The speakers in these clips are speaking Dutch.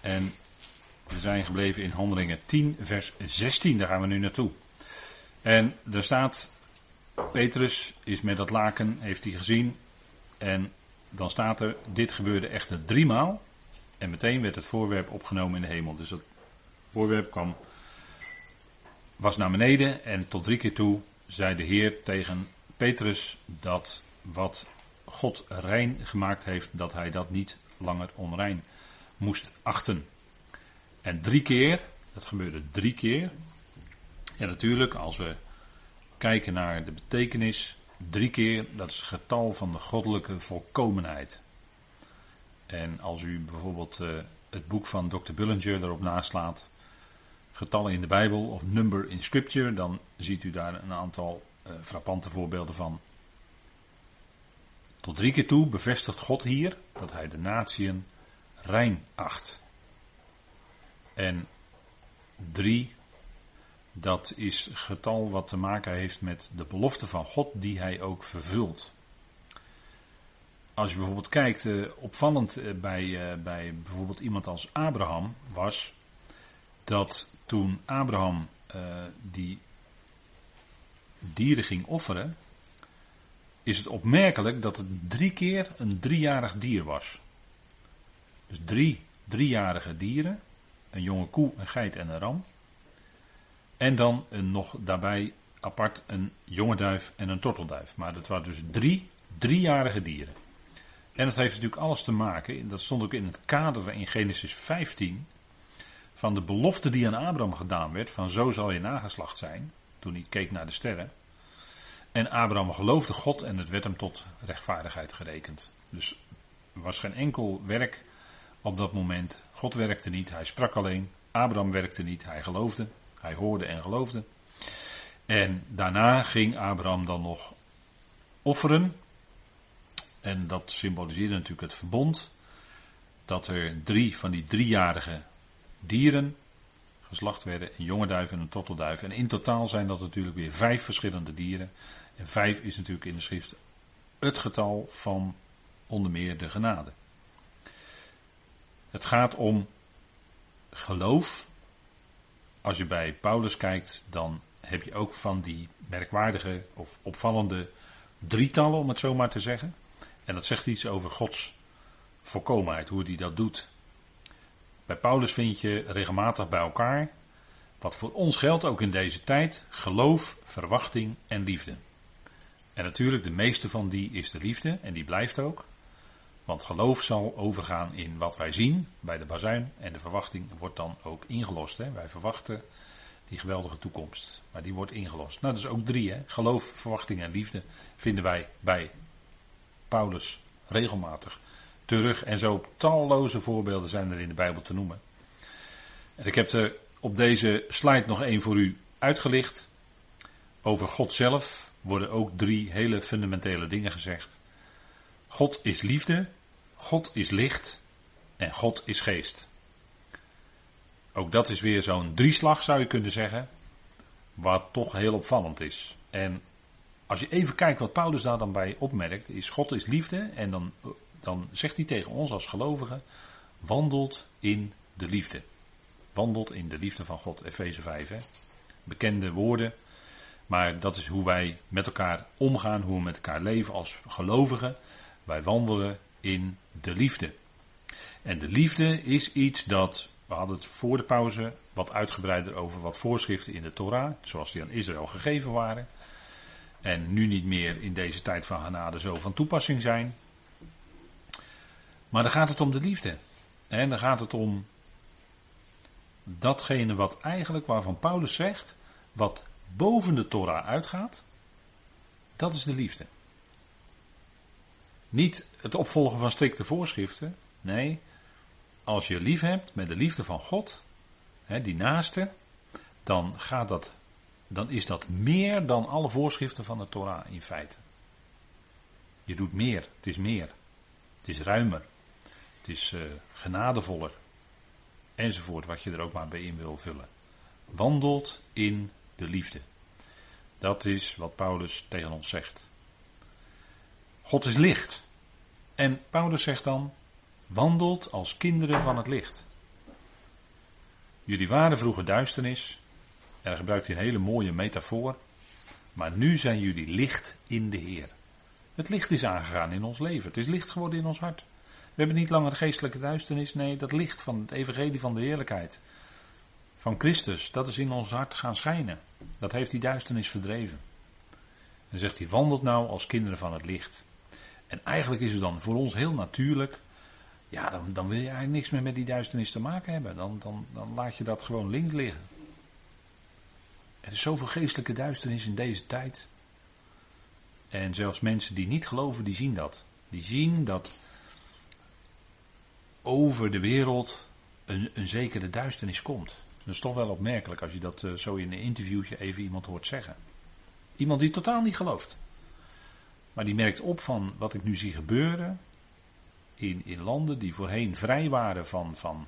En we zijn gebleven in Handelingen 10, vers 16. Daar gaan we nu naartoe. En er staat, Petrus is met dat laken, heeft hij gezien. En dan staat er, dit gebeurde echter driemaal. En meteen werd het voorwerp opgenomen in de hemel. Dus het voorwerp kwam, was naar beneden en tot drie keer toe zei de Heer tegen Petrus dat wat God rein gemaakt heeft, dat hij dat niet langer onrein moest achten. En drie keer, dat gebeurde drie keer. En natuurlijk, als we kijken naar de betekenis, drie keer, dat is het getal van de goddelijke volkomenheid. En als u bijvoorbeeld uh, het boek van Dr. Bullinger erop naslaat, getallen in de Bijbel of number in Scripture, dan ziet u daar een aantal uh, frappante voorbeelden van. Tot drie keer toe bevestigt God hier dat hij de natieën rein acht. En drie, dat is getal wat te maken heeft met de belofte van God die hij ook vervult. Als je bijvoorbeeld kijkt, eh, opvallend eh, bij, eh, bij bijvoorbeeld iemand als Abraham was dat toen Abraham die dieren ging offeren, is het opmerkelijk dat het drie keer een driejarig dier was. Dus drie driejarige dieren, een jonge koe, een geit en een ram. En dan een, nog daarbij apart een jonge duif en een tortelduif. Maar dat waren dus drie driejarige dieren. En dat heeft natuurlijk alles te maken, dat stond ook in het kader van in Genesis 15, van de belofte die aan Abraham gedaan werd, van zo zal je nageslacht zijn, toen hij keek naar de sterren. En Abraham geloofde God en het werd hem tot rechtvaardigheid gerekend. Dus er was geen enkel werk op dat moment. God werkte niet, hij sprak alleen. Abraham werkte niet, hij geloofde. Hij hoorde en geloofde. En daarna ging Abraham dan nog offeren. En dat symboliseerde natuurlijk het verbond. Dat er drie van die driejarige dieren geslacht werden. Een jonge duif en een tottelduif. En in totaal zijn dat natuurlijk weer vijf verschillende dieren. En vijf is natuurlijk in de schrift het getal van onder meer de genade. Het gaat om geloof. Als je bij Paulus kijkt, dan heb je ook van die merkwaardige of opvallende drietallen, om het zo maar te zeggen. En dat zegt iets over Gods volkomenheid, hoe hij dat doet. Bij Paulus vind je regelmatig bij elkaar, wat voor ons geldt ook in deze tijd, geloof, verwachting en liefde. En natuurlijk, de meeste van die is de liefde en die blijft ook. Want geloof zal overgaan in wat wij zien bij de bazuin. En de verwachting wordt dan ook ingelost. Hè? Wij verwachten die geweldige toekomst. Maar die wordt ingelost. Nou, dat is ook drie. Hè? Geloof, verwachting en liefde vinden wij bij Paulus regelmatig terug. En zo talloze voorbeelden zijn er in de Bijbel te noemen. En ik heb er op deze slide nog één voor u uitgelicht. Over God zelf worden ook drie hele fundamentele dingen gezegd. God is liefde, God is licht en God is geest. Ook dat is weer zo'n drieslag zou je kunnen zeggen, wat toch heel opvallend is. En als je even kijkt wat Paulus daar dan bij opmerkt, is God is liefde en dan, dan zegt hij tegen ons als gelovigen, wandelt in de liefde. Wandelt in de liefde van God, Efeze 5. Hè? Bekende woorden, maar dat is hoe wij met elkaar omgaan, hoe we met elkaar leven als gelovigen. Wij wandelen in de liefde. En de liefde is iets dat, we hadden het voor de pauze wat uitgebreider over wat voorschriften in de Torah, zoals die aan Israël gegeven waren. En nu niet meer in deze tijd van genade zo van toepassing zijn. Maar dan gaat het om de liefde. En dan gaat het om datgene wat eigenlijk, waarvan Paulus zegt, wat boven de Torah uitgaat, dat is de liefde. Niet het opvolgen van strikte voorschriften. Nee, als je lief hebt met de liefde van God, hè, die naaste, dan gaat dat, dan is dat meer dan alle voorschriften van de Torah in feite. Je doet meer, het is meer. Het is ruimer. Het is uh, genadevoller. Enzovoort, wat je er ook maar bij in wil vullen. Wandelt in de liefde. Dat is wat Paulus tegen ons zegt. God is licht. En Paulus zegt dan, wandelt als kinderen van het licht. Jullie waren vroeger duisternis. En dan gebruikt hij een hele mooie metafoor. Maar nu zijn jullie licht in de Heer. Het licht is aangegaan in ons leven. Het is licht geworden in ons hart. We hebben niet langer geestelijke duisternis. Nee, dat licht van het evangelie van de heerlijkheid. Van Christus, dat is in ons hart gaan schijnen. Dat heeft die duisternis verdreven. En dan zegt hij, wandelt nou als kinderen van het licht. En eigenlijk is het dan voor ons heel natuurlijk. Ja, dan, dan wil je eigenlijk niks meer met die duisternis te maken hebben. Dan, dan, dan laat je dat gewoon links liggen. Er is zoveel geestelijke duisternis in deze tijd. En zelfs mensen die niet geloven, die zien dat. Die zien dat over de wereld een, een zekere duisternis komt. Dat is toch wel opmerkelijk als je dat uh, zo in een interviewtje even iemand hoort zeggen. Iemand die totaal niet gelooft. Maar die merkt op van wat ik nu zie gebeuren. In, in landen die voorheen vrij waren van, van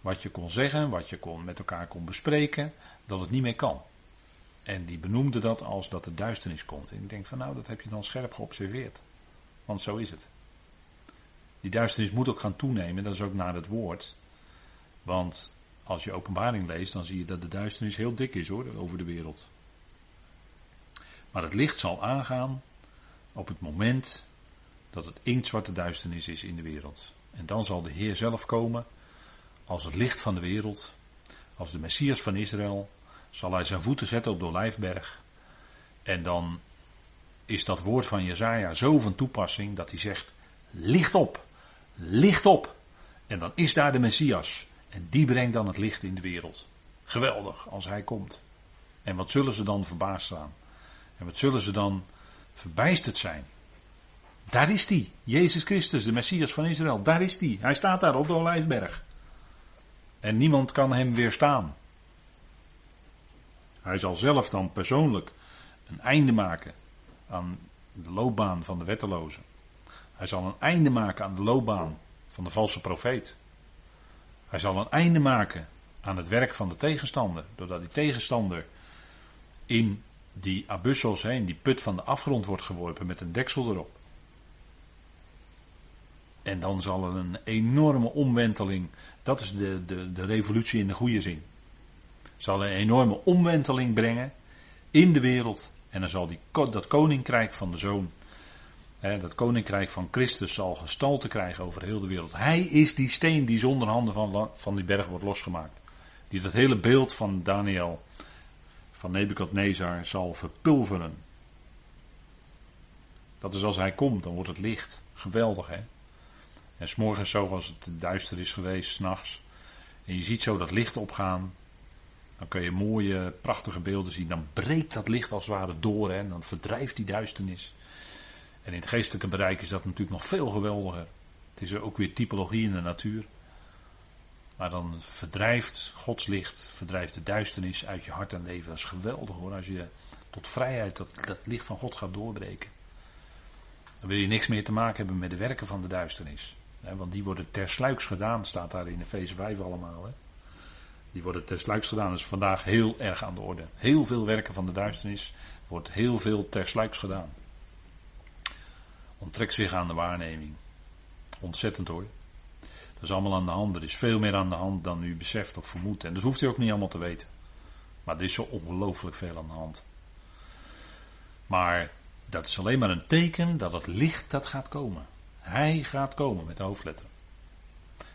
wat je kon zeggen, wat je kon, met elkaar kon bespreken, dat het niet meer kan. En die benoemde dat als dat er duisternis komt. En ik denk van nou, dat heb je dan scherp geobserveerd. Want zo is het. Die duisternis moet ook gaan toenemen, dat is ook naar het woord. Want als je openbaring leest, dan zie je dat de duisternis heel dik is hoor, over de wereld. Maar het licht zal aangaan op het moment dat het inktzwarte duisternis is in de wereld. En dan zal de Heer zelf komen als het licht van de wereld, als de Messias van Israël, zal hij zijn voeten zetten op de Olijfberg. En dan is dat woord van Jezaja zo van toepassing dat hij zegt, licht op, licht op. En dan is daar de Messias. En die brengt dan het licht in de wereld. Geweldig als hij komt. En wat zullen ze dan verbaasd staan? En wat zullen ze dan verbijsterd zijn? Daar is hij, Jezus Christus, de Messias van Israël. Daar is hij. Hij staat daar op de Olijfberg. En niemand kan hem weerstaan. Hij zal zelf dan persoonlijk een einde maken aan de loopbaan van de wettelozen. Hij zal een einde maken aan de loopbaan van de valse profeet. Hij zal een einde maken aan het werk van de tegenstander, doordat die tegenstander in die abyssos, in die put van de afgrond wordt geworpen met een deksel erop. En dan zal er een enorme omwenteling, dat is de, de, de revolutie in de goede zin. Zal een enorme omwenteling brengen in de wereld. En dan zal die, dat koninkrijk van de zoon, hè, dat koninkrijk van Christus zal gestalte krijgen over heel de wereld. Hij is die steen die zonder handen van, van die berg wordt losgemaakt. Die dat hele beeld van Daniel, van Nebukadnezar, zal verpulveren. Dat is als hij komt, dan wordt het licht. Geweldig hè. En s'morgens zo als het duister is geweest, s'nachts. En je ziet zo dat licht opgaan. Dan kun je mooie, prachtige beelden zien. Dan breekt dat licht als het ware door. Hè, en dan verdrijft die duisternis. En in het geestelijke bereik is dat natuurlijk nog veel geweldiger. Het is ook weer typologie in de natuur. Maar dan verdrijft Gods licht, verdrijft de duisternis uit je hart en leven. Dat is geweldig hoor, als je tot vrijheid dat, dat licht van God gaat doorbreken. Dan wil je niks meer te maken hebben met de werken van de duisternis. want die worden tersluiks gedaan, staat daar in Efeze 5 allemaal. Hè. Die worden tersluiks gedaan. Dat is vandaag heel erg aan de orde. Heel veel werken van de duisternis wordt heel veel tersluiks gedaan. Onttrekt zich aan de waarneming. Ontzettend hoor. Is allemaal aan de hand. Er is veel meer aan de hand dan u beseft of vermoedt. En dat hoeft u ook niet allemaal te weten. Maar er is zo ongelooflijk veel aan de hand. Maar dat is alleen maar een teken dat het licht dat gaat komen. Hij gaat komen met de hoofdletter.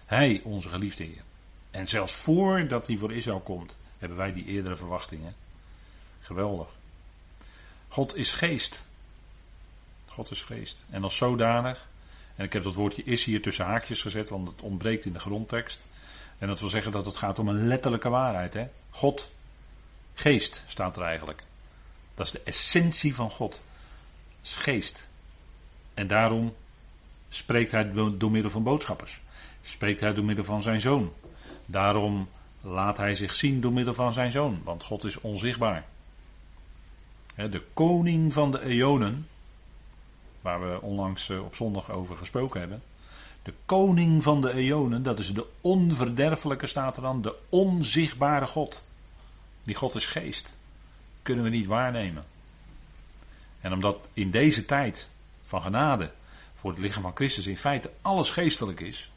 Hij, onze geliefde Heer. En zelfs voordat hij voor Israël komt, hebben wij die eerdere verwachtingen. Geweldig. God is geest. God is geest. En als zodanig, en ik heb dat woordje is hier tussen haakjes gezet, want het ontbreekt in de grondtekst. En dat wil zeggen dat het gaat om een letterlijke waarheid. Hè? God, geest staat er eigenlijk. Dat is de essentie van God. Is geest. En daarom spreekt hij door middel van boodschappers. Spreekt hij door middel van zijn zoon. Daarom laat hij zich zien door middel van zijn zoon, want God is onzichtbaar. De koning van de eonen, waar we onlangs eh, op zondag over gesproken hebben. De koning van de eonen, dat is de onverderfelijke, staat er dan, de onzichtbare God. Die God is geest. Kunnen we niet waarnemen. En omdat in deze tijd van genade voor het lichaam van Christus in feite alles geestelijk is,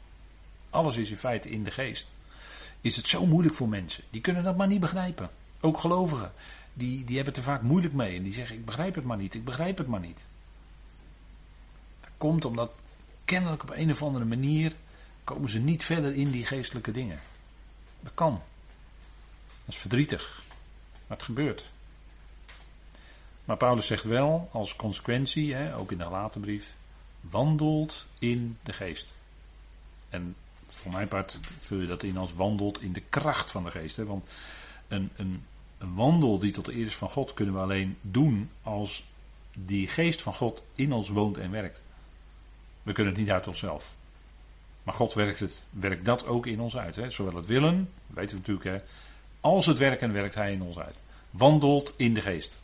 alles is in feite in de geest, is het zo moeilijk voor mensen. Die kunnen dat maar niet begrijpen. Ook gelovigen. Die, die hebben er vaak moeilijk mee. En die zeggen, ik begrijp het maar niet, ik begrijp het maar niet. Komt omdat kennelijk op een of andere manier komen ze niet verder in die geestelijke dingen. Dat kan. Dat is verdrietig. Maar het gebeurt. Maar Paulus zegt wel, als consequentie, hè, ook in de later brief, wandelt in de geest. En voor mijn part vul je dat in als wandelt in de kracht van de geest. Hè? Want een, een, een wandel die tot de eer is van God kunnen we alleen doen als die geest van God in ons woont en werkt. We kunnen het niet uit onszelf. Maar God werkt, het, werkt dat ook in ons uit. Hè? Zowel het willen, weten we natuurlijk, hè, als het werken werkt Hij in ons uit. Wandelt in de geest.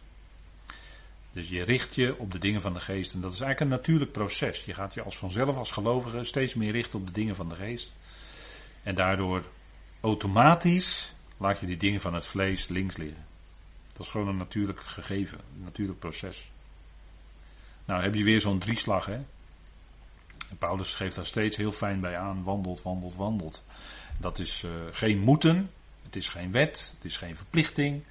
Dus je richt je op de dingen van de geest. En dat is eigenlijk een natuurlijk proces. Je gaat je als vanzelf, als gelovige, steeds meer richten op de dingen van de geest. En daardoor automatisch laat je die dingen van het vlees links liggen. Dat is gewoon een natuurlijk gegeven, een natuurlijk proces. Nou heb je weer zo'n drieslag, hè. Paulus geeft daar steeds heel fijn bij aan, wandelt, wandelt, wandelt. Dat is uh, geen moeten, het is geen wet, het is geen verplichting.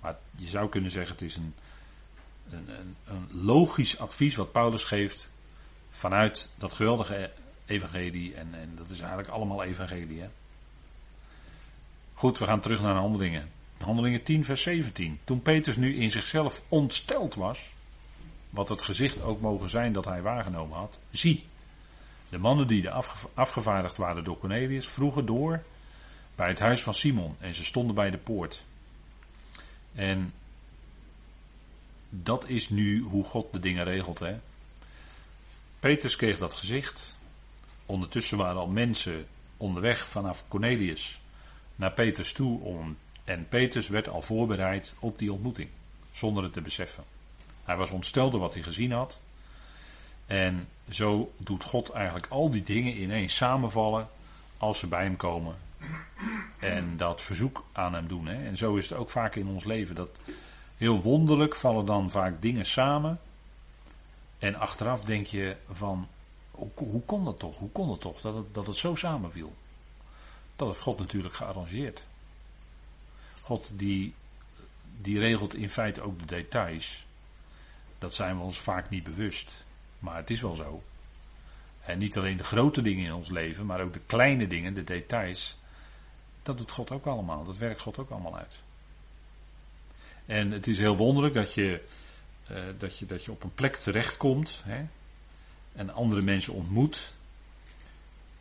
Maar je zou kunnen zeggen, het is een, een, een, logisch advies wat Paulus geeft vanuit dat geweldige evangelie. En, en dat is eigenlijk allemaal evangelie. Hè? Goed, we gaan terug naar de handelingen. Handelingen 10, vers 17. Toen Petrus nu in zichzelf ontsteld was, wat het gezicht ook mogen zijn dat hij waargenomen had, zie, de mannen die afgevaardigd waren door Cornelius vroegen door bij het huis van Simon en ze stonden bij de poort. En dat is nu hoe God de dingen regelt. Hè? Petrus kreeg dat gezicht. Ondertussen waren al mensen onderweg vanaf Cornelius naar Petrus toe. Om, en Petrus werd al voorbereid op die ontmoeting. Zonder het te beseffen. Hij was ontsteld door wat hij gezien had. En zo doet God eigenlijk al die dingen ineens samenvallen als ze bij hem komen. En dat verzoek aan hem doen. Hè. En zo is het ook vaak in ons leven. Dat heel wonderlijk vallen dan vaak dingen samen. En achteraf denk je van, hoe, kon dat toch? Hoe kon dat toch dat het, dat het zo samenviel? Dat heeft God natuurlijk gearrangeerd. God die, die regelt in feite ook de details. Dat zijn we ons vaak niet bewust. Maar het is wel zo. En niet alleen de grote dingen in ons leven, maar ook de kleine dingen, de details. Dat doet God ook allemaal. Dat werkt God ook allemaal uit. En het is heel wonderlijk dat je, uh, dat je, dat je op een plek terechtkomt. Hè, en andere mensen ontmoet.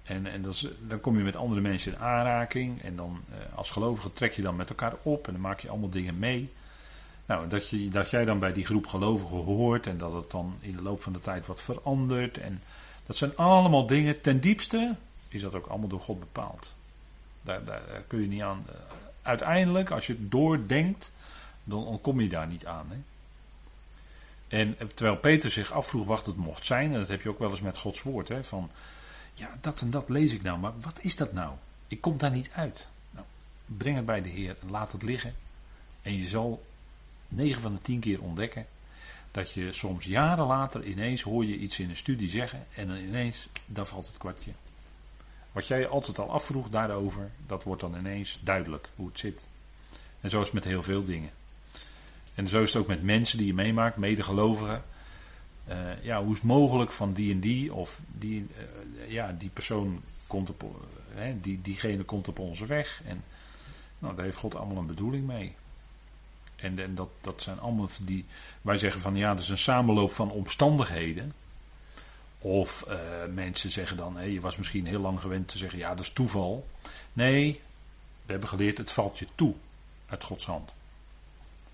En, en dat dan kom je met andere mensen in aanraking. En dan uh, als gelovige trek je dan met elkaar op. En dan maak je allemaal dingen mee. Nou, dat, je, dat jij dan bij die groep gelovigen hoort. En dat het dan in de loop van de tijd wat verandert. En dat zijn allemaal dingen. Ten diepste is dat ook allemaal door God bepaald. Daar, daar, kun je niet aan. Uh, uiteindelijk, als je doordenkt dan ontkom je daar niet aan. Hè? En terwijl Peter zich afvroeg wat het mocht zijn, en dat heb je ook wel eens met Gods woord, hè, van ja, dat en dat lees ik nou, maar wat is dat nou? Ik kom daar niet uit. Nou, breng het bij de Heer laat het liggen. En je zal 9 van de 10 keer ontdekken dat je soms jaren later ineens hoor je iets in een studie zeggen en dan ineens, daar valt het kwartje. Wat jij altijd al afvroeg daarover, dat wordt dan ineens duidelijk hoe het zit. En zo is het met heel veel dingen. En zo is het ook met mensen die je meemaakt, medegelovigen. Uh, ja, hoe is het mogelijk van die en die, of die, uh, ja, die persoon komt op, uh, die, diegene komt op onze weg. En nou, daar heeft God allemaal een bedoeling mee. En, en dat, dat zijn allemaal die, wij zeggen van ja, dat is een samenloop van omstandigheden. Of mensen zeggen dan, je was misschien heel lang gewend te zeggen, ja, dat is toeval. Nee, we hebben geleerd, het valt je toe uit Gods hand.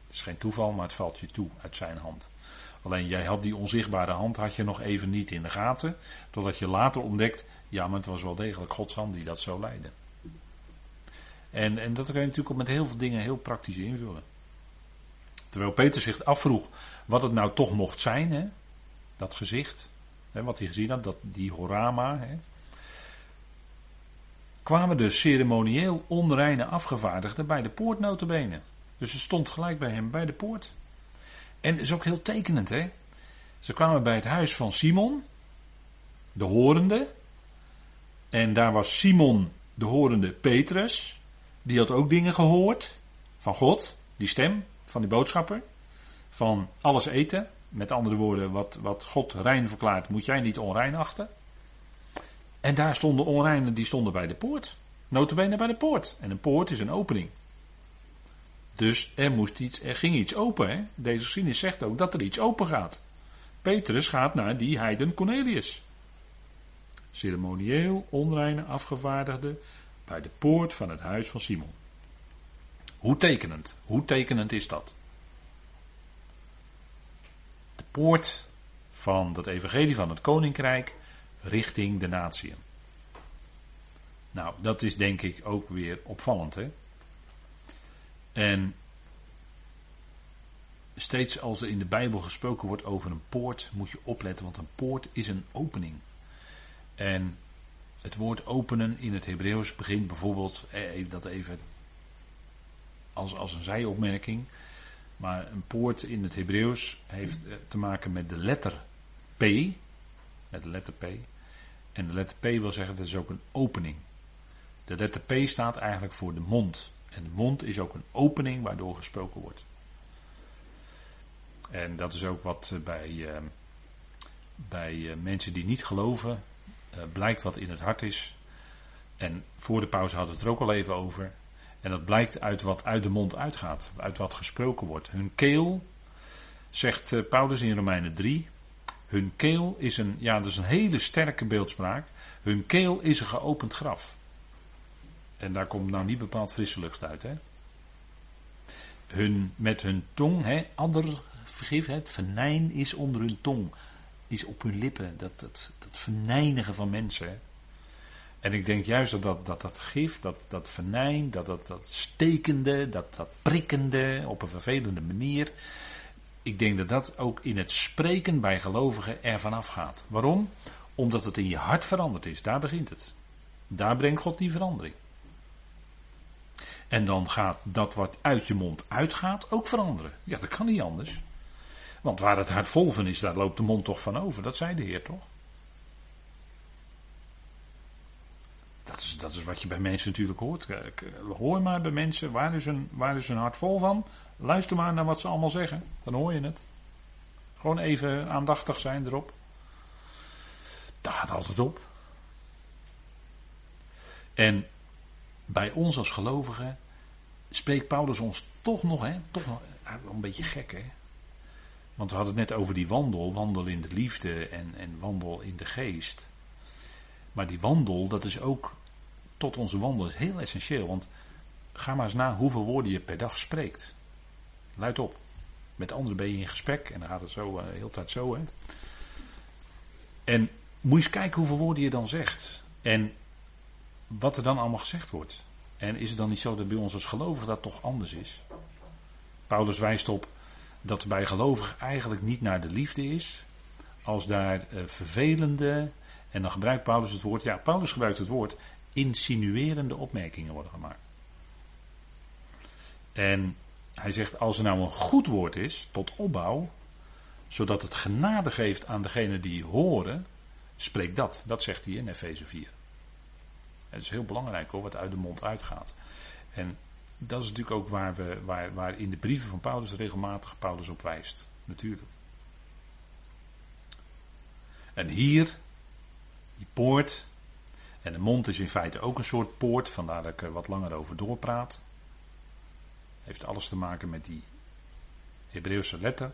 Het is geen toeval, maar het valt je toe uit zijn hand. Alleen jij had die onzichtbare hand had je nog even niet in de gaten. Totdat je later ontdekt, ja, maar het was wel degelijk Gods hand die dat zo leidde. En, en dat kun je natuurlijk ook met heel veel dingen heel praktisch invullen. Terwijl Peter zich afvroeg wat het nou toch mocht zijn, hè? dat gezicht, hè, wat hij gezien had, dat, die horama. Hè? Kwamen de ceremonieel onreine afgevaardigden bij de poort. Dus het stond gelijk bij hem bij de poort. En het is ook heel tekenend, hè? Ze kwamen bij het huis van Simon, de horende. En daar was Simon, de horende, Petrus. die had ook dingen gehoord van God, die stem van die boodschapper, van alles eten. Met andere woorden, wat, wat God rein verklaart, moet jij niet onrein achten. En daar stonden onreinen, die stonden bij de poort. Notabene bij de poort. En een poort is een opening. Dus er, moest iets, er ging iets open. Hè? Deze geschiedenis zegt ook dat er iets open gaat. Petrus gaat naar die heiden Cornelius. Ceremonieel onreine afgevaardigde bij de poort van het huis van Simon. Hoe tekenend, hoe tekenend is dat? De poort van dat evangelie van het koninkrijk richting de natieën. Nou, dat is denk ik ook weer opvallend. Hè? En steeds als er in de Bijbel gesproken wordt over een poort, moet je opletten, want een poort is een opening. En het woord openen in het Hebreeuws begint bijvoorbeeld, eh, dat even als, als een zijopmerking, maar een poort in het Hebreeuws heeft eh, te maken met de letter P, met de letter P. En de letter P wil zeggen, dat is ook een opening. De letter P staat eigenlijk voor de mond. En de mond is ook een opening waardoor gesproken wordt. En dat is ook wat eh, bij, uh, bij mensen die niet geloven blijkt wat in het hart is. En voor de pauze hadden we het er ook al even over. En dat blijkt uit wat uit de mond uitgaat, uit wat gesproken wordt. Hun keel, zegt Paulus in Romeinen 3, hun keel is een, ja, dat is een hele sterke beeldspraak. Hun keel is een geopend graf. En daar komt nou niet bepaald frisse lucht uit, hè. Hun, met hun tong, hè, ander vergif, hè, het venijn is onder hun tong, is op hun lippen, dat, dat, dat van mensen. En ik denk juist dat dat, dat, dat gif, dat, dat venijn, dat, dat, dat stekende, dat, dat prikkende op een vervelende manier, ik denk dat dat ook in het spreken bij gelovigen ervan afgaat. Waarom? Omdat het in je hart veranderd is. Daar begint het. Daar brengt God die verandering. En dan gaat dat wat uit je mond uitgaat ook veranderen. Ja, dat kan niet anders. Want waar het hart vol van is, daar loopt de mond toch van over. Dat zei de Heer toch? Dat is, dat is wat je bij mensen natuurlijk hoort. Hoor maar bij mensen, waar is, een, waar is hun hart vol van? Luister maar naar wat ze allemaal zeggen. Dan hoor je het. Gewoon even aandachtig zijn erop. Dat gaat altijd op. En bij ons als gelovigen spreekt Paulus ons toch nog, hè, toch nog, een beetje gek hè. Want we hadden het net over die wandel, wandel in de liefde en, en wandel in de geest. Maar die wandel, dat is ook tot onze wandel is heel essentieel. Want ga maar eens na hoeveel woorden je per dag spreekt. Luid op. Met anderen ben je in gesprek en dan gaat het zo uh, de hele tijd zo. Hè. En moet je eens kijken hoeveel woorden je dan zegt. En wat er dan allemaal gezegd wordt. En is het dan niet zo dat bij ons als gelovigen dat toch anders is? Paulus wijst op dat bij gelovigen eigenlijk niet naar de liefde is. Als daar uh, vervelende, en dan gebruikt Paulus het woord, ja, Paulus gebruikt het woord, insinuerende opmerkingen worden gemaakt. En hij zegt, als er nou een goed woord is tot opbouw, zodat het genade geeft aan degene die horen, spreek dat. Dat zegt hij in Efeze 4. Het is heel belangrijk hoor, wat uit de mond uitgaat. En dat is natuurlijk ook waar, we, waar, waar in de brieven van Paulus regelmatig Paulus op wijst. Natuurlijk. En hier, die poort, en de mond is in feite ook een soort poort, vandaar dat ik er wat langer over doorpraat. Heeft alles te maken met die Hebreeuwse letter.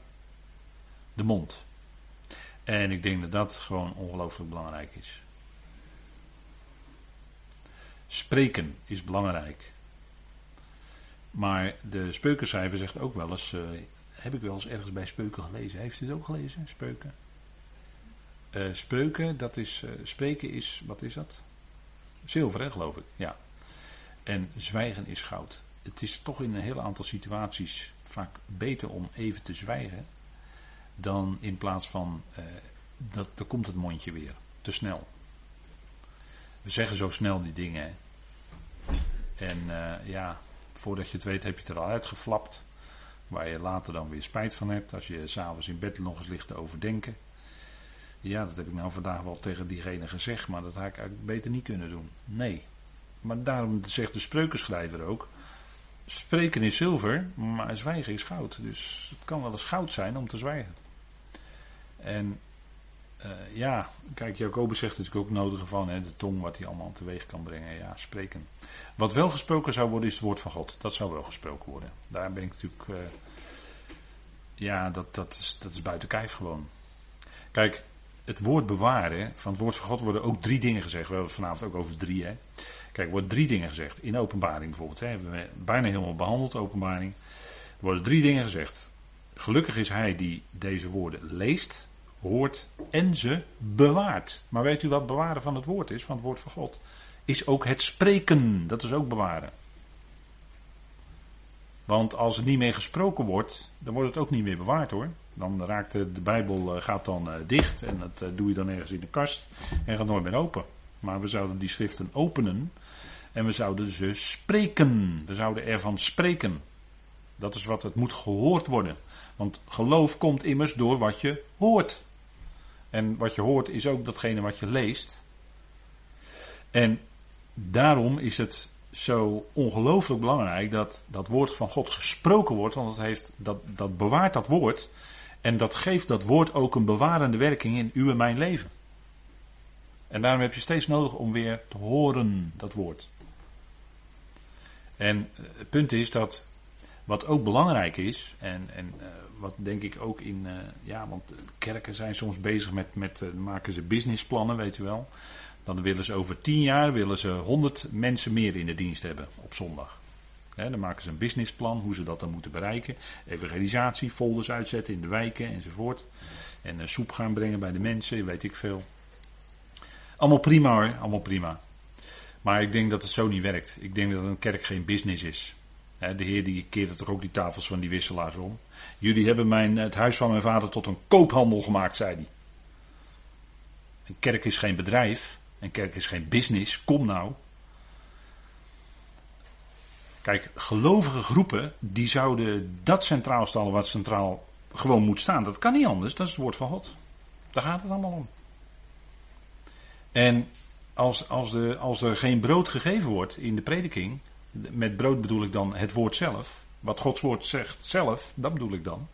De mond. En ik denk dat dat gewoon ongelooflijk belangrijk is. Spreken is belangrijk. Maar de speukencijfer zegt ook wel eens. Uh, heb ik wel eens ergens bij speuken gelezen. Heeft u het ook gelezen? Speuken? Uh, spreuken, dat is. Uh, spreken is. Wat is dat? Zilver, hè, geloof ik. Ja. En zwijgen is goud het is toch in een heel aantal situaties vaak beter om even te zwijgen. Dan in plaats van, uh, dat, dan komt het mondje weer. Te snel. We zeggen zo snel die dingen. En uh, ja, voordat je het weet heb je het er al uitgeflapt. Waar je later dan weer spijt van hebt. Als je s'avonds in bed nog eens ligt te overdenken. Ja, dat heb ik nou vandaag wel tegen diegene gezegd. Maar dat had ik eigenlijk beter niet kunnen doen. Nee. Maar daarom zegt de spreukenschrijver ook. Spreken is zilver, maar zwijgen is goud. Dus het kan wel eens goud zijn om te zwijgen. En uh, ja, kijk, Jacobus zegt natuurlijk ook nodige van hè, de tong, wat hij allemaal teweeg kan brengen. Ja, spreken. Wat wel gesproken zou worden, is het woord van God. Dat zou wel gesproken worden. Daar ben ik natuurlijk. Uh, ja, dat, dat, is, dat is buiten kijf gewoon. Kijk, het woord bewaren, van het woord van God worden ook drie dingen gezegd. We hebben het vanavond ook over drie. Hè. Kijk, er worden drie dingen gezegd. In openbaring bijvoorbeeld. Hè, hebben we bijna helemaal behandeld, openbaring. Er worden drie dingen gezegd. Gelukkig is hij die deze woorden leest, hoort en ze bewaart. Maar weet u wat bewaren van het woord is, van het woord van God? Is ook het spreken. Dat is ook bewaren. Want als het niet meer gesproken wordt, dan wordt het ook niet meer bewaard hoor. Dan raakt de, Bijbel eh, gaat dan uh, dicht en dat uh, doe je dan ergens in de kast en gaat nooit meer open. Maar we zouden die schriften openen en we zouden ze spreken. We zouden ervan spreken. Dat is wat het moet gehoord worden. Want geloof komt immers door wat je hoort. En wat je hoort is ook datgene wat je leest. En daarom is het zo ongelooflijk belangrijk dat dat woord van God gesproken wordt. Want het heeft, dat, dat bewaart dat woord. En dat geeft dat woord ook een bewarende werking in uw en mijn leven. En daarom heb je steeds nodig om weer te horen dat woord. En het punt is dat wat ook belangrijk is, en, en uh, wat denk ik ook in, uh, ja, want kerken zijn soms bezig met, met maken ze businessplannen, weet u wel. Dan willen ze over tien jaar willen ze honderd mensen meer in de dienst hebben op zondag. Dan maken ze een businessplan, hoe ze dat dan moeten bereiken. Evangelisatie, folders uitzetten in de wijken enzovoort. En soep gaan brengen bij de mensen, weet ik veel. Allemaal prima hoor, allemaal prima. Maar ik denk dat het zo niet werkt. Ik denk dat een kerk geen business is. De Heer die keerde toch ook die tafels van die wisselaars om. Jullie hebben mijn, het huis van mijn vader tot een koophandel gemaakt, zei hij. Een kerk is geen bedrijf. Een kerk is geen business. Kom nou. Kijk, gelovige groepen, die zouden dat centraal stellen wat centraal gewoon moet staan. Dat kan niet anders, dat is het woord van God. Daar gaat het allemaal om. En als, als, de, als er geen brood gegeven wordt in de prediking, met brood bedoel ik dan het woord zelf, wat Gods woord zegt zelf, dat bedoel ik dan.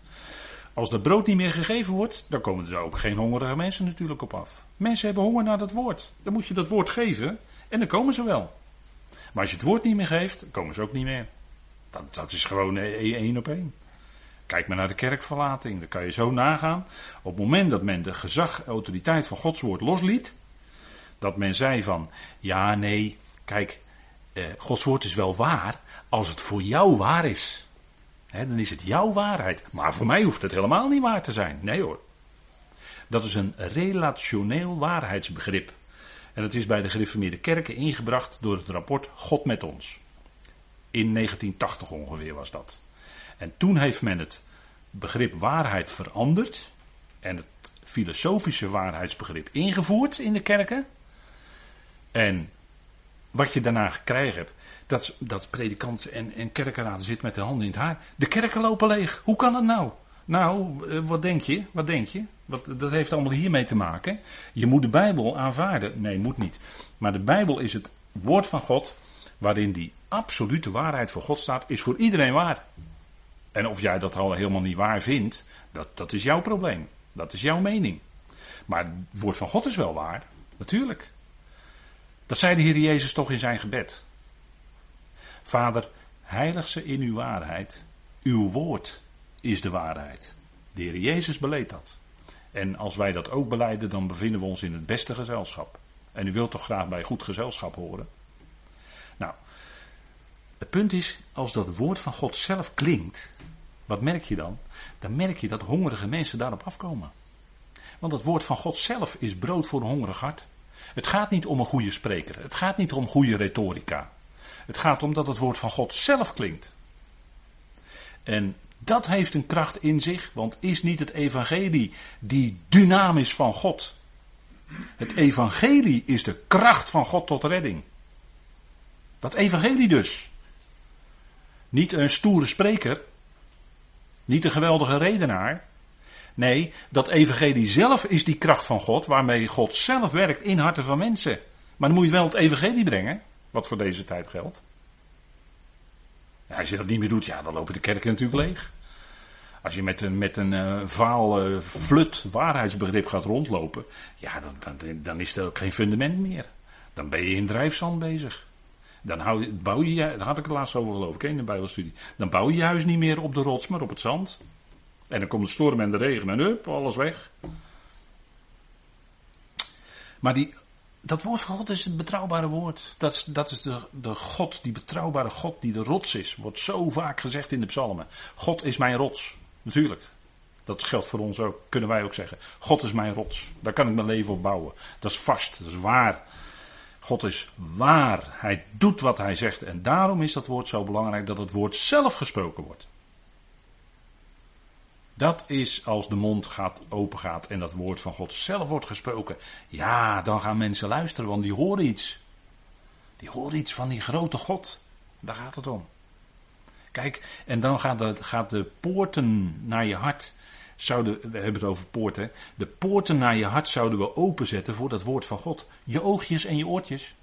Als dat brood niet meer gegeven wordt, dan komen er ook geen hongerige mensen natuurlijk op af. Mensen hebben honger naar dat woord. Dan moet je dat woord geven en dan komen ze wel. Maar als je het woord niet meer geeft, komen ze ook niet meer. Dat, dat is gewoon één op één. Kijk maar naar de kerkverlating, dan kan je zo nagaan. Op het moment dat men de gezag, autoriteit van Gods woord losliet, dat men zei van, ja nee, kijk, eh, Gods woord is wel waar als het voor jou waar is. dan is het jouw waarheid. Maar voor mij hoeft het helemaal niet waar te zijn. Nee hoor. Dat is een relationeel waarheidsbegrip. En dat is bij de gereformeerde kerken ingebracht door het rapport God met ons. In 1980 ongeveer was dat. En toen heeft men het begrip waarheid veranderd. En het filosofische waarheidsbegrip ingevoerd in de kerken. En wat je daarna gekregen hebt, dat, dat predikanten en, en kerkenraden zitten met de handen in het haar. De kerken lopen leeg. Hoe kan dat nou? Nou, eh, wat denk je? Wat denk je? Wat, dat heeft allemaal hiermee te maken. Je moet de Bijbel aanvaarden. Nee, moet niet. Maar de Bijbel is het woord van God, waarin die absolute waarheid voor God staat, is voor iedereen waar. En of jij dat al helemaal niet waar vindt, dat, dat is jouw probleem. Dat is jouw mening. Maar het woord van God is wel waar. Natuurlijk. Dat zei de Heer Jezus toch in zijn gebed. Vader, heilig ze in uw waarheid. Uw woord is de waarheid. De Heer Jezus beleed dat. En als wij dat ook beleiden, dan bevinden we ons in het beste gezelschap. En u wilt toch graag bij goed gezelschap horen? Nou, het punt is, als dat woord van God zelf klinkt, wat merk je dan? Dan merk je dat hongerige mensen daarop afkomen. Want het woord van God zelf is brood voor een hongerig hart. Het gaat niet om een goede spreker. Het gaat niet om goede retorica. Het gaat om dat het woord van God zelf klinkt. En dat heeft een kracht in zich, want is niet het evangelie die dynamisch van God? Het evangelie is de kracht van God tot redding. Dat evangelie dus. Niet een stoere spreker, niet een geweldige redenaar, Nee, dat evangelie zelf is die kracht van God waarmee God zelf werkt in harten van mensen. Maar dan moet je wel het evangelie brengen. wat voor deze tijd geldt. Als je dat niet meer doet, ja, dan lopen de kerken natuurlijk leeg. Als je met een, met een uh, vaal uh, flut waarheidsbegrip gaat rondlopen, ja, dan, dan, is er ook geen fundament meer. Dan ben je in drijfzand bezig. Dan hou, bouw je, daar had ik het laatst over geloof ik in de Bijbelstudie. Dan bouw je je huis niet meer op de rots, maar op het zand. En dan komt de storm en de regen en hup, alles weg. Maar die, dat woord van God is het betrouwbare woord. Dat is, dat is de, de God, die betrouwbare God die de rots is. Wordt zo vaak gezegd in de psalmen. God is mijn rots. Natuurlijk. Dat geldt voor ons ook, kunnen wij ook zeggen. God is mijn rots. Daar kan ik mijn leven op bouwen. Dat is vast, dat is waar. God is waar. Hij doet wat hij zegt. En daarom is dat woord zo belangrijk dat het woord zelf gesproken wordt. Dat is als de mond gaat, open gaat en dat woord van God zelf wordt gesproken. Ja, dan gaan mensen luisteren, want die horen iets. Die horen iets van die grote God. Daar gaat het om. Kijk, en dan gaat de, gaat de poorten naar je hart. Zouden, we hebben het over poorten. De poorten naar je hart zouden we openzetten voor dat woord van God. Je oogjes en je oortjes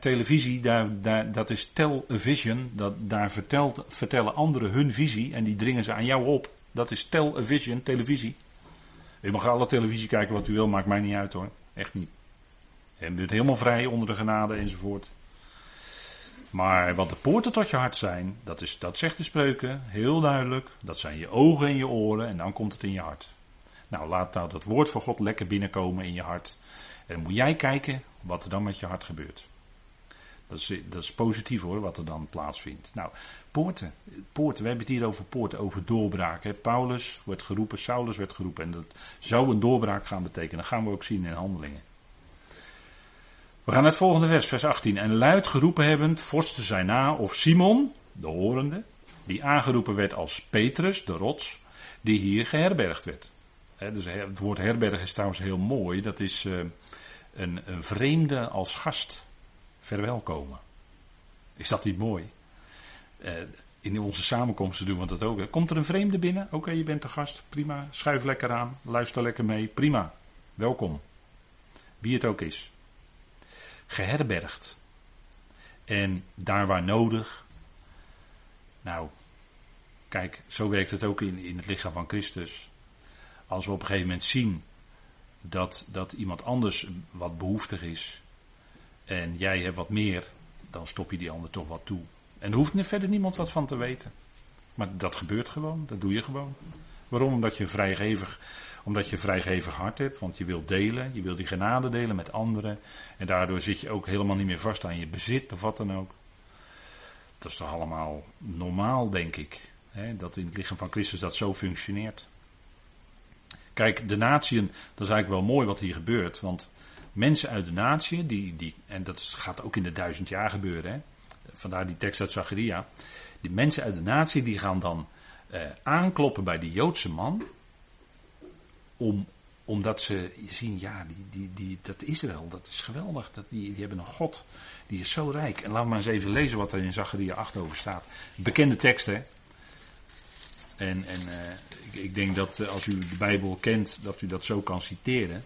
televisie, daar, daar, dat is television. Dat, daar vertelt, vertellen anderen hun visie en die dringen ze aan jou op. Dat is television, televisie. U mag alle televisie kijken wat u wil, maakt mij niet uit hoor. Echt niet. U bent helemaal vrij onder de genade enzovoort. Maar wat de poorten tot je hart zijn, dat, is, dat zegt de spreuken heel duidelijk. Dat zijn je ogen en je oren en dan komt het in je hart. Nou, laat nou dat woord van God lekker binnenkomen in je hart. En dan moet jij kijken wat er dan met je hart gebeurt. Dat is, is positief hoor, wat er dan plaatsvindt. Nou, poorten. Poorten, we hebben het hier over poorten, over doorbraak. Hè. Paulus werd geroepen, Saulus werd geroepen. En dat zou een doorbraak gaan betekenen. Dat gaan we ook zien in handelingen. We gaan naar het volgende vers, vers 18. En luid geroepen hebbend, vorsten zij na, of Simon, de horende, die aangeroepen werd als Petrus, de rots, die hier geherbergd werd. dus het woord herberg is trouwens heel mooi. Dat is uh, een, een vreemde als gast verwelkomen. Is dat niet mooi? Uh, in onze samenkomsten doen we dat ook. Komt er een vreemde binnen? Oké, je bent de gast. Prima. Schuif lekker aan. Luister lekker mee. Prima. Welkom. Wie het ook is. Geherbergd. En daar waar nodig. Nou, kijk, zo werkt het ook in, in het lichaam van Christus. Als we op een gegeven moment zien dat, dat iemand anders wat behoeftig is, en jij hebt wat meer, dan stop je die ander toch wat toe. En er hoeft er verder niemand wat van te weten. Maar dat gebeurt gewoon, dat doe je gewoon. Waarom? Omdat je vrijgevig, omdat je vrijgevig hart hebt, want je wilt delen, je wilt die genade delen met anderen. En daardoor zit je ook helemaal niet meer vast aan je bezit of wat dan ook. Dat is toch allemaal normaal, denk ik. Hè? Dat in het lichaam van Christus dat zo functioneert. Kijk, de natieën, dat is eigenlijk wel mooi wat hier gebeurt. Want mensen uit de natie, die, die, en dat gaat ook in de duizend jaar gebeuren, hè? vandaar die tekst uit Zacharia. Die mensen uit de natie die gaan dan eh, aankloppen bij die Joodse man, om, omdat ze zien, ja, die, die, die, dat Israël, dat is geweldig, dat, die, die hebben een God, die is zo rijk. En laten we maar eens even lezen wat er in Zacharia 8 over staat. Bekende tekst, hè. En, en uh, ik, ik, denk dat uh, als u de Bijbel kent, dat u dat zo kan citeren.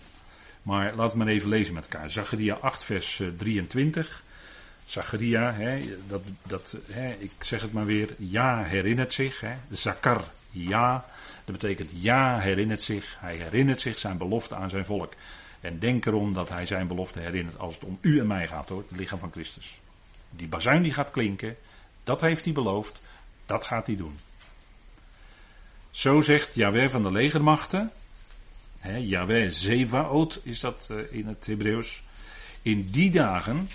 Maar laten we maar even lezen met elkaar. Zacharia 8, vers 23. Eh, Zacharia, hè, dat, dat, hè, ik zeg het maar weer, ja herinnert zich. Hè. Zakar, ja, dat betekent ja herinnert zich. Hij herinnert zich zijn belofte aan zijn volk. En denk erom dat hij zijn belofte herinnert als het om u en mij gaat hoor, het lichaam van Christus. Die bazuin die gaat klinken, dat heeft hij beloofd, dat gaat hij doen. Zo zegt Yahweh van de legermachten, Yahweh Zewaot is dat uh, in het Hebreeuws. In die dagen,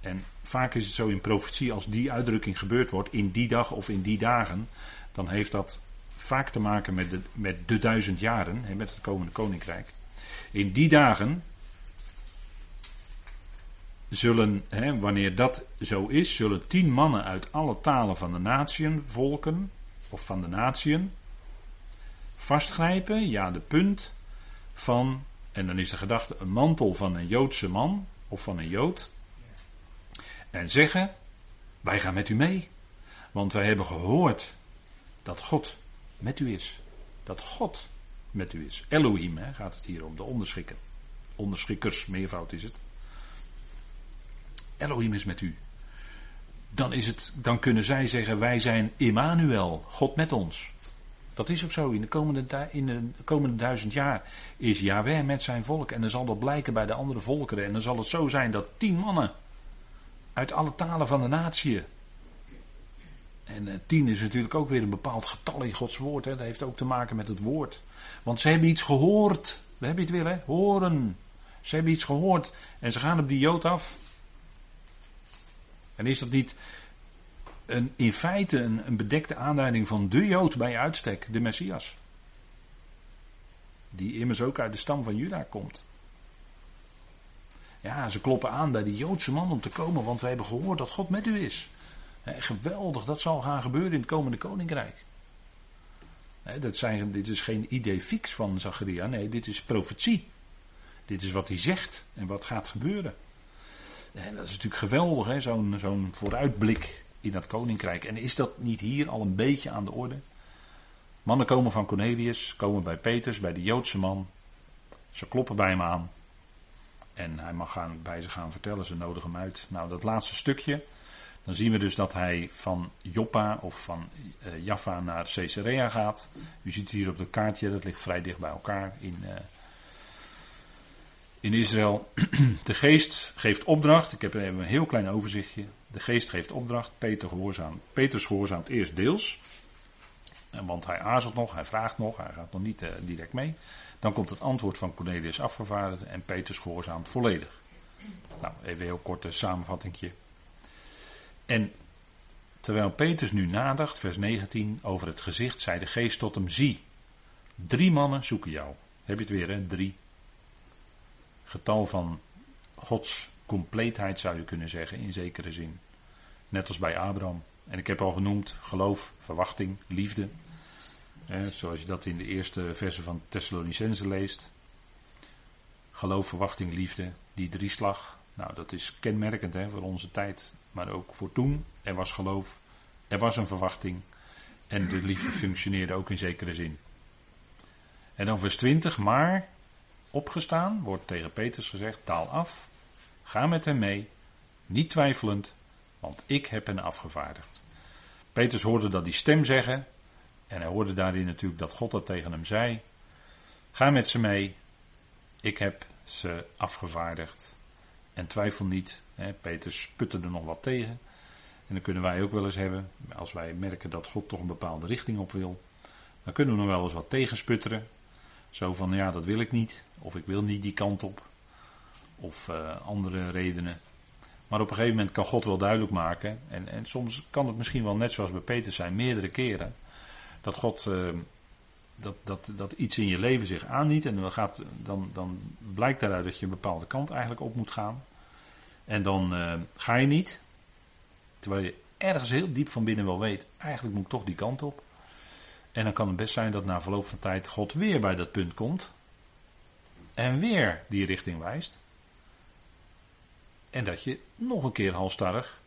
en vaak is het zo in profetie als die uitdrukking gebeurd wordt, in die dag of in die dagen, dan heeft dat vaak te maken met de, met de duizend jaren, met het komende koninkrijk. In die dagen zullen, he, wanneer dat zo is, zullen tien mannen uit alle talen van de natieën, volken, of van de natieën, vastgrijpen, ja de punt, van, en dan is de gedachte, een mantel van een Joodse man of van een Jood. En zeggen, wij gaan met u mee. Want wij hebben gehoord dat God met u is. Dat God met u is. Elohim gaat het hier om, de onderschikker. Onderschikkers, meervoud is het. Elohim is met u. Dan, is het, dan kunnen zij zeggen, wij zijn Immanuel, God met ons. Dat is ook zo. In de komende, in de komende duizend jaar is Yahweh met zijn volk. En dan zal dat blijken bij de andere volkeren. En dan zal het zo zijn dat tien mannen uit alle talen van de natie. En uh, tien is natuurlijk ook weer een bepaald getal in Gods woord. Hè. Dat heeft ook te maken met het woord. Want ze hebben iets gehoord. We hebben het weer, hè? Horen. Ze hebben iets gehoord. En ze gaan op die Jood af. En is dat niet een, in feite een, een bedekte aanduiding van de Jood bij uitstek, de Messias? Die immers ook uit de stam van Juda komt. Ja, ze kloppen aan bij die Joodse man om te komen, want we hebben gehoord dat God met u is. geweldig, dat zal gaan gebeuren in het komende koninkrijk. dat zijn, dit is geen idee fix van Zacharia, nee, dit is profetie. Dit is wat hij zegt en wat gaat gebeuren. En dat is natuurlijk geweldig, zo'n zo'n vooruitblik in dat koninkrijk. En is dat niet hier al een beetje aan de orde? Mannen komen van Cornelius, komen bij Peters, bij de Joodse man. Ze kloppen bij hem aan. En hij mag gaan, bij ze gaan vertellen, ze nodigen hem uit. Nou, dat laatste stukje. Dan zien we dus dat hij van Joppa of van uh, Jaffa naar Caesarea gaat. U ziet hier op het kaartje, dat ligt vrij dicht bij elkaar in, uh, in Israël. De geest geeft opdracht. Ik heb even een heel klein overzichtje. De geest geeft opdracht. Peter gehoorzaamt, Peters gehoorzaamt eerst deels. Want hij aarzelt nog, hij vraagt nog, hij gaat nog niet uh, direct mee. Dan komt het antwoord van Cornelius afgevaardigd en Peters gehoorzaamt volledig. Nou, even een heel korte samenvattingje. En terwijl Peters nu nadacht, vers 19, over het gezicht, zei de geest tot hem: Zie, drie mannen zoeken jou. Heb je het weer, hè? Drie. Getal van Gods compleetheid zou je kunnen zeggen, in zekere zin. Net als bij Abraham. En ik heb al genoemd geloof, verwachting, liefde. zoals je dat in de eerste verse van Thessalonicense leest. Geloof, verwachting, liefde, die drieslag. Nou, dat is kenmerkend hè, voor onze tijd. Maar ook voor toen. Er was geloof, er was een verwachting. En de liefde functioneerde ook in zekere zin. En dan vers 20, maar opgestaan, wordt tegen Petrus gezegd, taal af, ga met hem mee, niet twijfelend, want ik heb hen afgevaardigd. Petrus hoorde dat die stem zeggen, en hij hoorde daarin natuurlijk dat God dat tegen hem zei. Ga met ze mee, ik heb ze afgevaardigd. En twijfel niet, hè, Petrus er nog wat tegen. En dan kunnen wij ook wel eens hebben, als wij merken dat God toch een bepaalde richting op wil, dan kunnen we nog wel eens wat tegensputteren. Zo van, ja, dat wil ik niet. Of ik wil niet die kant op. Of uh, andere redenen. Maar op een gegeven moment kan God wel duidelijk maken. En, en soms kan het misschien wel net zoals bij Peter zijn, meerdere keren. Dat God, uh, dat, dat, dat iets in je leven zich aandient. En dan, gaat, dan, dan blijkt daaruit dat je een bepaalde kant eigenlijk op moet gaan. En dan uh, ga je niet. Terwijl je ergens heel diep van binnen wel weet, eigenlijk moet ik toch die kant op. En dan kan het best zijn dat na verloop van tijd God weer bij dat punt komt. En weer die richting wijst. En dat je nog een keer halstarrig.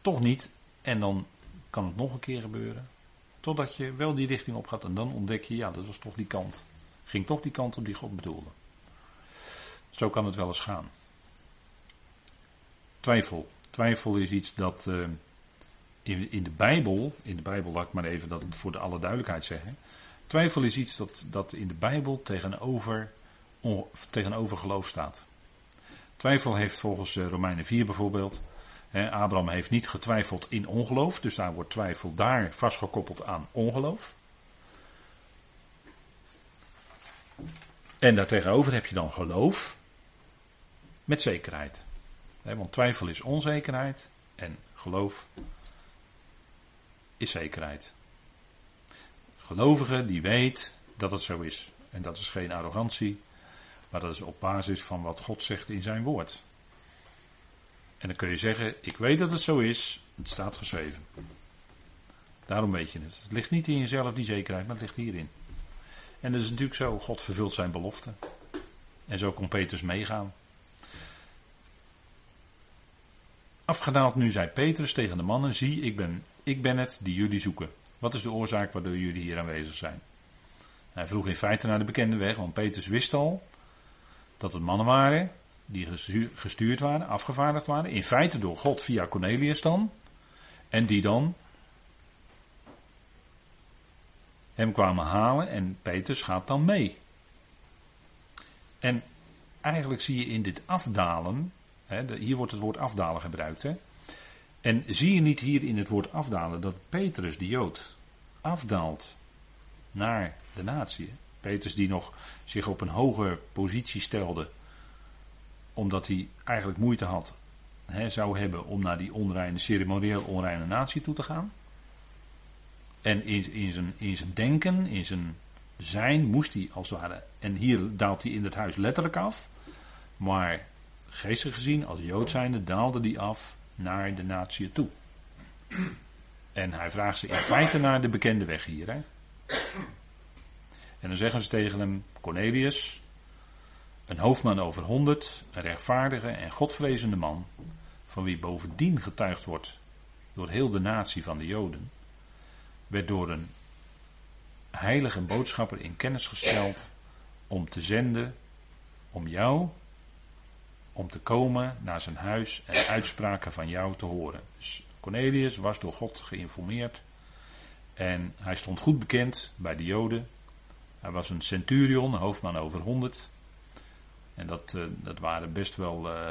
Toch niet. En dan kan het nog een keer gebeuren. Totdat je wel die richting op gaat. En dan ontdek je, ja, dat was toch die kant. Ging toch die kant op die God bedoelde. Zo kan het wel eens gaan. Twijfel. Twijfel is iets dat. Uh, in, in de Bijbel, in de Bijbel laat ik maar even dat voor de alle duidelijkheid zeggen. Twijfel is iets dat, dat in de Bijbel tegenover, tegenover geloof staat. Twijfel heeft volgens eh, Romeinen 4 bijvoorbeeld. Hè, Abraham heeft niet getwijfeld in ongeloof, dus daar wordt twijfel daar vastgekoppeld aan ongeloof. En daartegenover heb je dan geloof met zekerheid. want twijfel is onzekerheid en geloof is zekerheid. Gelovige die weet dat het zo is. En dat is geen arrogantie, maar dat is op basis van wat God zegt in zijn woord. En dan kun je zeggen, ik weet dat het zo is, het staat geschreven. Daarom weet je het. Het ligt niet in jezelf, die zekerheid, maar het ligt hierin. En dat is natuurlijk zo, God vervult zijn belofte. En zo kon Petrus meegaan. Afgedaald nu zei Petrus tegen de mannen, zie, ik ben ik ben het die jullie zoeken. Wat is de oorzaak waardoor jullie hier aanwezig zijn? Hij vroeg in feite naar de bekende weg, want Petrus wist al dat het mannen waren die gestuurd waren, afgevaardigd waren, in feite door God via Cornelius dan, en die dan hem kwamen halen en Petrus gaat dan mee. En eigenlijk zie je in dit afdalen, hè, hier wordt het woord afdalen gebruikt, hè, en zie je niet hier in het woord afdalen dat Petrus, de Jood, afdaalt naar de natie? Petrus die nog zich op een hoger positie stelde, omdat hij eigenlijk moeite had, hè, zou hebben om naar die onreine, ceremonieel onreine natie toe te gaan. En in, in, zijn, in zijn denken, in zijn zijn, moest hij als het ware. En hier daalt hij in het huis letterlijk af. Maar geestelijk gezien, als Jood zijnde, daalde hij af naar de natie toe. En hij vraagt ze in feite naar de bekende weg hier. Hè? En dan zeggen ze tegen hem: Cornelius, een hoofdman over honderd, een rechtvaardige en godvrezende man, van wie bovendien getuigd wordt door heel de natie van de Joden, werd door een heilige boodschapper in kennis gesteld om te zenden, om jou, om te komen naar zijn huis en uitspraken van jou te horen. Dus Cornelius was door God geïnformeerd en hij stond goed bekend bij de Joden. Hij was een centurion, hoofdman over honderd. En dat, uh, dat waren best wel uh,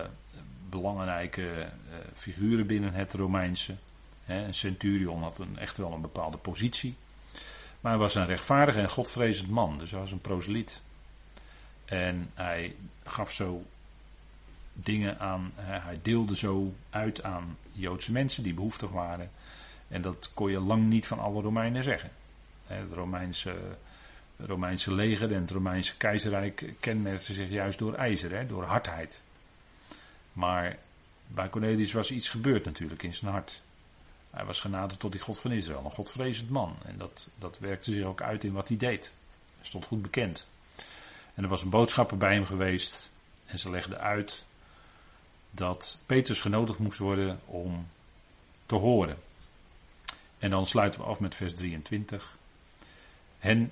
belangrijke uh, figuren binnen het Romeinse. een centurion had een, echt wel een bepaalde positie. Maar hij was een rechtvaardig en godvrezend man, dus hij was een proseliet. En hij gaf zo dingen aan, hij deelde zo uit aan Joodse mensen die behoeftig waren. En dat kon je lang niet van alle Romeinen zeggen. Het Romeinse, Romeinse leger en het Romeinse keizerrijk kenmerkten zich juist door ijzer, door hardheid. Maar bij Cornelius was iets gebeurd natuurlijk in zijn hart. Hij was genaderd tot die God van Israël, een godvrezend man. En dat, dat werkte zich ook uit in wat hij deed. Hij stond goed bekend. En er was een boodschapper bij hem geweest. En ze legde uit dat Petrus genodigd moest worden om te horen. En dan sluiten we af met vers 23. Hen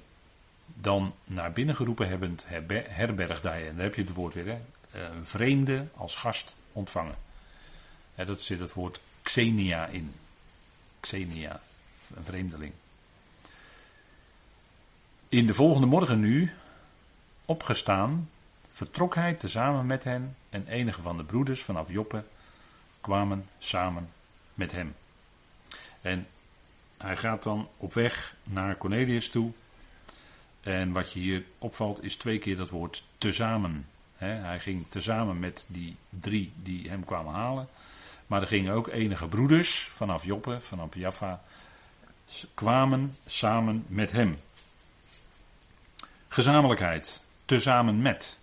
dan naar binnen geroepen hebbend herbergde hij. En daar heb je het woord weer. Hè? Een vreemde als gast ontvangen. dat zit het woord xenia in. Xenia, een vreemdeling. In de volgende morgen nu, opgestaan, vertrok hij tezamen met hen en enige van de broeders vanaf Joppe kwamen samen met hem. En hij gaat dan op weg naar Cornelius toe. En wat je hier opvalt is twee keer dat woord tezamen. hij ging tezamen met die drie die hem kwamen halen. Maar er gingen ook enige broeders vanaf Joppe, vanaf Jaffa, kwamen samen met hem. Gezamenlijkheid, tezamen met.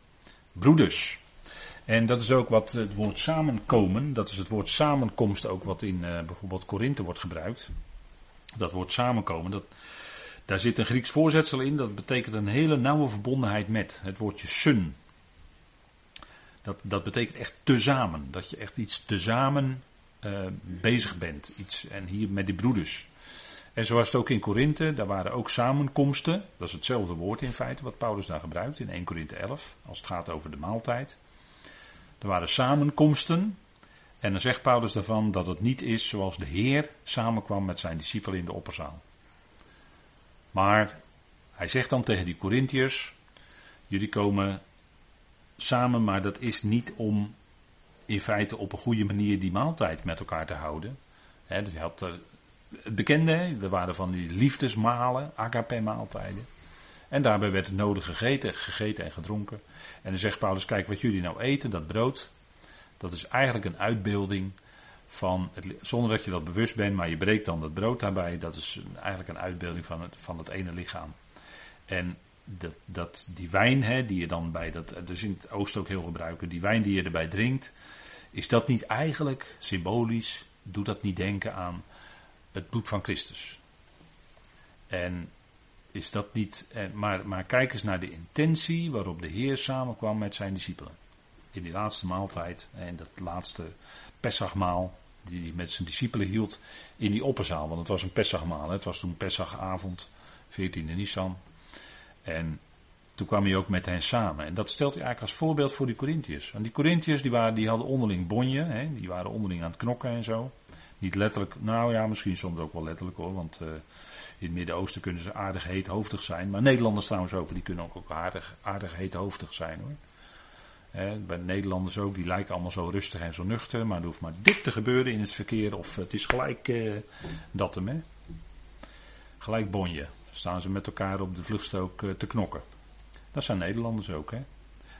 Broeders. En dat is ook wat het woord samenkomen, dat is het woord samenkomst ook wat in uh, bijvoorbeeld Korinthe wordt gebruikt. Dat woord samenkomen, dat, daar zit een Grieks voorzetsel in, dat betekent een hele nauwe verbondenheid met. Het woordje sun, dat, dat betekent echt tezamen. Dat je echt iets tezamen uh, bezig bent. Iets, en hier met die broeders. En zoals het ook in Korinthe, daar waren ook samenkomsten. Dat is hetzelfde woord in feite wat Paulus daar gebruikt in 1 Korinthe 11. Als het gaat over de maaltijd. Er waren samenkomsten. En dan zegt Paulus daarvan dat het niet is zoals de Heer samenkwam met zijn discipelen in de opperzaal. Maar hij zegt dan tegen die Corinthiërs: Jullie komen samen, maar dat is niet om in feite op een goede manier die maaltijd met elkaar te houden. dus je had het bekende, er waren van die liefdesmalen, agape maaltijden. En daarbij werd het nodig gegeten, gegeten en gedronken. En dan zegt Paulus, kijk wat jullie nou eten, dat brood, dat is eigenlijk een uitbeelding van, het, zonder dat je dat bewust bent, maar je breekt dan dat brood daarbij, dat is eigenlijk een uitbeelding van het, van het ene lichaam. En dat, dat, die wijn hè, die je dan bij dat, dus in het oosten ook heel gebruiken, die wijn die je erbij drinkt, is dat niet eigenlijk symbolisch, doet dat niet denken aan het bloed van Christus? En is dat niet, maar, maar kijk eens naar de intentie waarop de Heer samenkwam met zijn discipelen. In die laatste maaltijd, en dat laatste Pessagmaal, die hij met zijn discipelen hield in die opperzaal. Want het was een Pessagmaal, het was toen Pessagavond, 14e Nisan. En toen kwam hij ook met hen samen. En dat stelt hij eigenlijk als voorbeeld voor die Corinthiërs. Want die Corinthiërs die, waren, die hadden onderling bonje, hè, die waren onderling aan het knokken en zo. Niet letterlijk, nou ja, misschien soms ook wel letterlijk hoor, want uh, in het Midden-Oosten kunnen ze aardig heethoofdig zijn. Maar Nederlanders trouwens ook, die kunnen ook, ook aardig, aardig heethoofdig zijn hoor. Bij de Nederlanders ook, die lijken allemaal zo rustig en zo nuchter, maar er hoeft maar dit te gebeuren in het verkeer of het is gelijk uh, dat hem hè. Gelijk bonje. Staan ze met elkaar op de vluchtstrook uh, te knokken. Dat zijn Nederlanders ook, hè.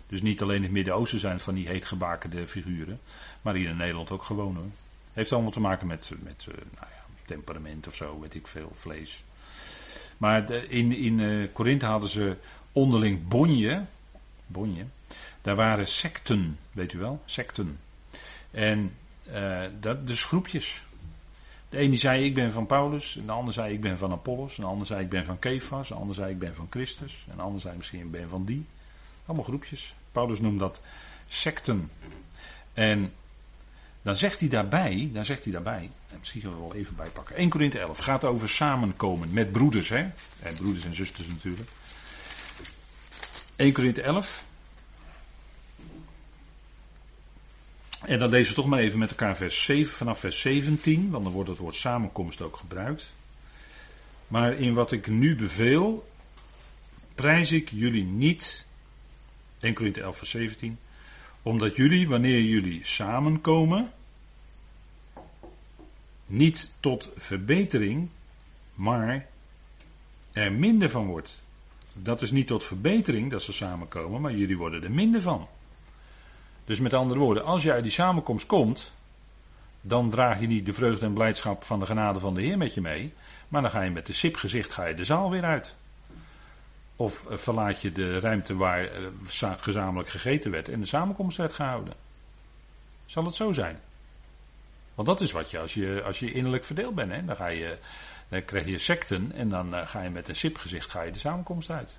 Dus niet alleen in het Midden-Oosten zijn van die heetgebakende figuren, maar hier in Nederland ook gewoon hoor. Heeft allemaal te maken met, met uh, nou ja, temperament of zo, weet ik veel, vlees. Maar de, in, in uh, Korinthe hadden ze onderling bonje, bonje. Daar waren secten, weet u wel, secten. En uh, dat, dus groepjes. De ene zei ik ben van Paulus, en de ander zei ik ben van Apollos, en de ander zei ik ben van Kefas, de ander zei ik ben van Christus, en de ander zei misschien ik ben van die. Allemaal groepjes. Paulus noemt dat secten. En dan zegt hij daarbij, dan zegt hij daarbij, en misschien gaan we wel even bijpakken. 1 Korinthe 11 gaat over samenkomen met broeders, hè? En broeders en zusters natuurlijk. 1 Korinthe 11. En dan lezen we toch maar even met elkaar vers 7, vanaf vers 17, want dan wordt het woord samenkomst ook gebruikt. Maar in wat ik nu beveel, prijs ik jullie niet, 1 Korinthe 11 vers 17, omdat jullie, wanneer jullie samenkomen, niet tot verbetering, maar er minder van wordt. Dat is niet tot verbetering dat ze samenkomen, maar jullie worden er minder van. Dus met andere woorden, als je uit die samenkomst komt, dan draag je niet de vreugde en blijdschap van de genade van de Heer met je mee, maar dan ga je met de sipgezicht ga je de zaal weer uit. Of eh, verlaat je de ruimte waar eh, gezamenlijk gegeten werd en de samenkomst werd gehouden. Zal het zo zijn? Want dat is wat je als je, als je innerlijk verdeeld bent. Hè? Dan, ga je, dan krijg je secten en dan uh, ga je met een sipgezicht ga je de samenkomst uit.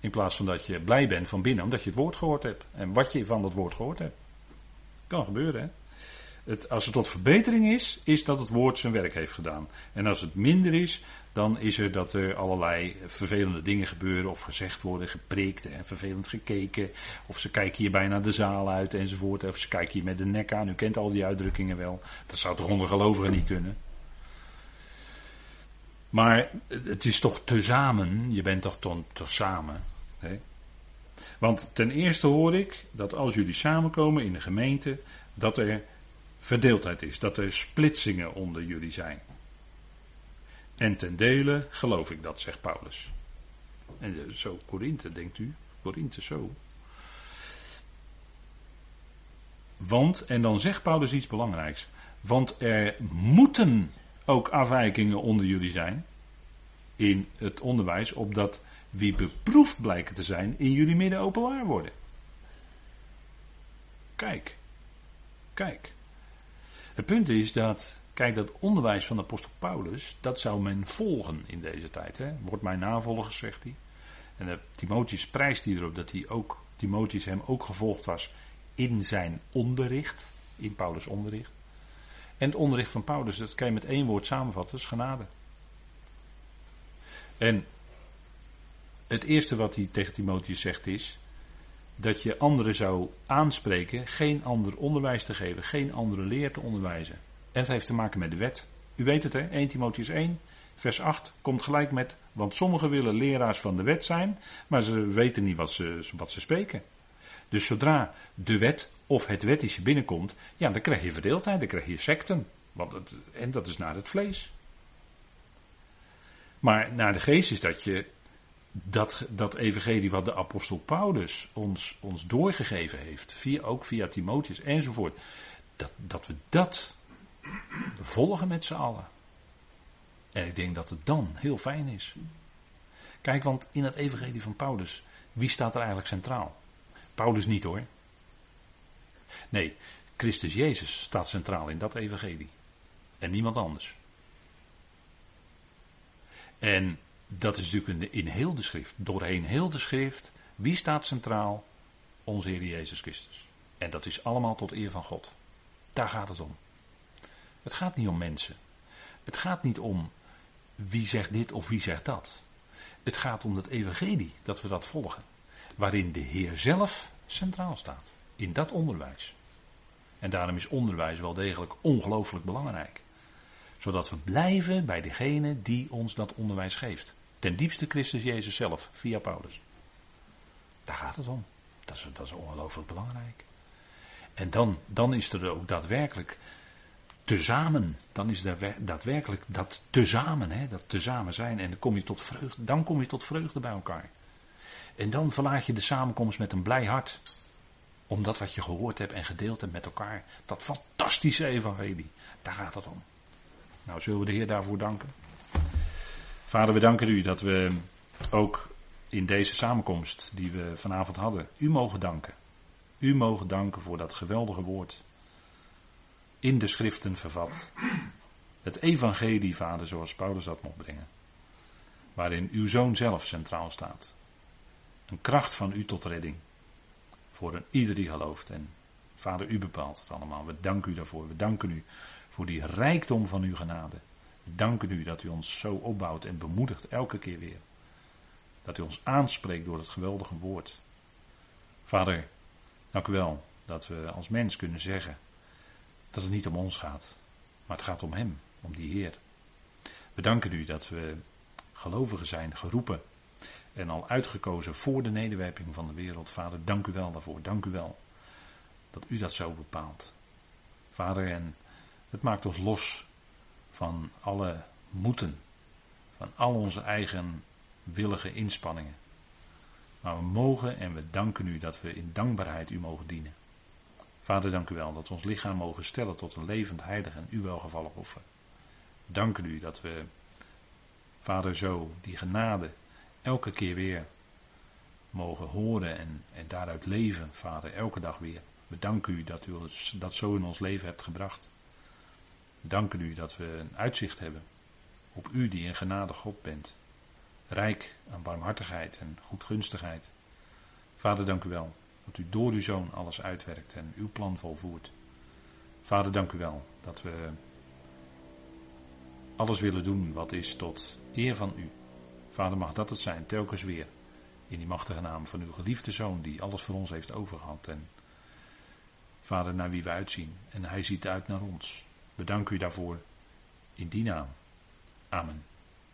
In plaats van dat je blij bent van binnen omdat je het woord gehoord hebt. En wat je van dat woord gehoord hebt. Kan gebeuren hè. Het, als het tot verbetering is, is dat het woord zijn werk heeft gedaan. En als het minder is, dan is er dat er allerlei vervelende dingen gebeuren of gezegd worden, gepreekt en vervelend gekeken. Of ze kijken hier bijna de zaal uit enzovoort. Of ze kijken hier met de nek aan. U kent al die uitdrukkingen wel. Dat zou toch onder gelovigen niet kunnen. Maar het is toch tezamen. Je bent toch tezamen. Hè? Want ten eerste hoor ik dat als jullie samenkomen in de gemeente, dat er verdeeldheid is. Dat er splitsingen onder jullie zijn. En ten dele geloof ik dat, zegt Paulus. En zo, Korinthe, denkt u? Korinthe, zo. Want, en dan zegt Paulus iets belangrijks. Want er moeten ook afwijkingen onder jullie zijn. In het onderwijs, opdat wie beproefd blijken te zijn, in jullie midden openbaar worden. Kijk. Kijk. Het punt is dat Kijk, dat onderwijs van de apostel Paulus, dat zou men volgen in deze tijd. Hè? Wordt mijn navolger, zegt hij. En de Timotheus prijst hij erop dat hij ook, Timotheus hem ook gevolgd was in zijn onderricht, in Paulus' onderricht. En het onderricht van Paulus, dat kan je met één woord samenvatten, is genade. En het eerste wat hij tegen Timotheus zegt is, dat je anderen zou aanspreken geen ander onderwijs te geven, geen andere leer te onderwijzen. En het heeft te maken met de wet. U weet het hè, 1 Timotheus 1, vers 8 komt gelijk met, want sommigen willen leraars van de wet zijn, maar ze weten niet wat ze, wat ze spreken. Dus zodra de wet of het wettische binnenkomt, ja, dan krijg je verdeeldheid, dan krijg je secten. Want het, en dat is naar het vlees. Maar naar de geest is dat je dat, dat evangelie wat de apostel Paulus ons, ons doorgegeven heeft, via, ook via Timotheus enzovoort, dat, dat we dat volgen met z'n allen. En ik denk dat het dan heel fijn is. Kijk, want in het evangelie van Paulus, wie staat er eigenlijk centraal? Paulus niet hoor. Nee, Christus Jezus staat centraal in dat evangelie. En niemand anders. En dat is natuurlijk in heel de schrift, doorheen heel de schrift, wie staat centraal? Onze Heer Jezus Christus. En dat is allemaal tot eer van God. Daar gaat het om. Het gaat niet om mensen. Het gaat niet om wie zegt dit of wie zegt dat. Het gaat om het evangelie, dat we dat volgen. waarin de Heer zelf centraal staat. In dat onderwijs. En daarom is onderwijs wel degelijk ongelooflijk belangrijk. Zodat we blijven bij degene die ons dat onderwijs geeft. Ten diepste Christus Jezus zelf, via Paulus. Daar gaat het om. Dat is, dat is ongelooflijk belangrijk. En dan, dan is er ook daadwerkelijk tezamen. Dan is er daadwerkelijk dat tezamen, hè, dat tezamen zijn. En dan kom je tot vreugde, dan kom je tot vreugde bij elkaar. En dan verlaat je de samenkomst met een blij hart. Om dat wat je gehoord hebt en gedeeld hebt met elkaar. Dat fantastische evangelie. Daar gaat het om. Nou, zullen we de Heer daarvoor danken? Vader, we danken u dat we ook in deze samenkomst die we vanavond hadden, u mogen danken. U mogen danken voor dat geweldige woord. In de schriften vervat. Het evangelie, vader, zoals Paulus dat mocht brengen. Waarin uw zoon zelf centraal staat. Een kracht van u tot redding. Voor een ieder die gelooft. En vader, u bepaalt het allemaal. We danken u daarvoor. We danken u voor die rijkdom van uw genade. Danken u dat u ons zo opbouwt en bemoedigt elke keer weer. Dat u ons aanspreekt door het geweldige woord. Vader, dank u wel dat we als mens kunnen zeggen dat het niet om ons gaat, maar het gaat om Hem, om die Heer. We danken u dat we gelovigen zijn, geroepen en al uitgekozen voor de nederwerping van de wereld. Vader, dank u wel daarvoor, dank u wel dat u dat zo bepaalt. Vader, en het maakt ons los van alle moeten, van al onze eigen willige inspanningen. Maar we mogen en we danken u dat we in dankbaarheid u mogen dienen. Vader, dank u wel dat we ons lichaam mogen stellen tot een levend, heilig en u welgevallig offer. Dank u dat we, Vader, zo die genade elke keer weer mogen horen en, en daaruit leven, Vader, elke dag weer. We danken u dat u dat zo in ons leven hebt gebracht. Danken u dat we een uitzicht hebben op u die een genade God bent. Rijk aan barmhartigheid en goedgunstigheid. Vader, dank u wel dat u door uw zoon alles uitwerkt en uw plan volvoert. Vader, dank u wel dat we alles willen doen wat is tot eer van u. Vader, mag dat het zijn, telkens weer. In die machtige naam van uw geliefde zoon, die alles voor ons heeft overgehad. En Vader, naar wie we uitzien. En hij ziet uit naar ons. Bedank u daarvoor. In die naam. Amen.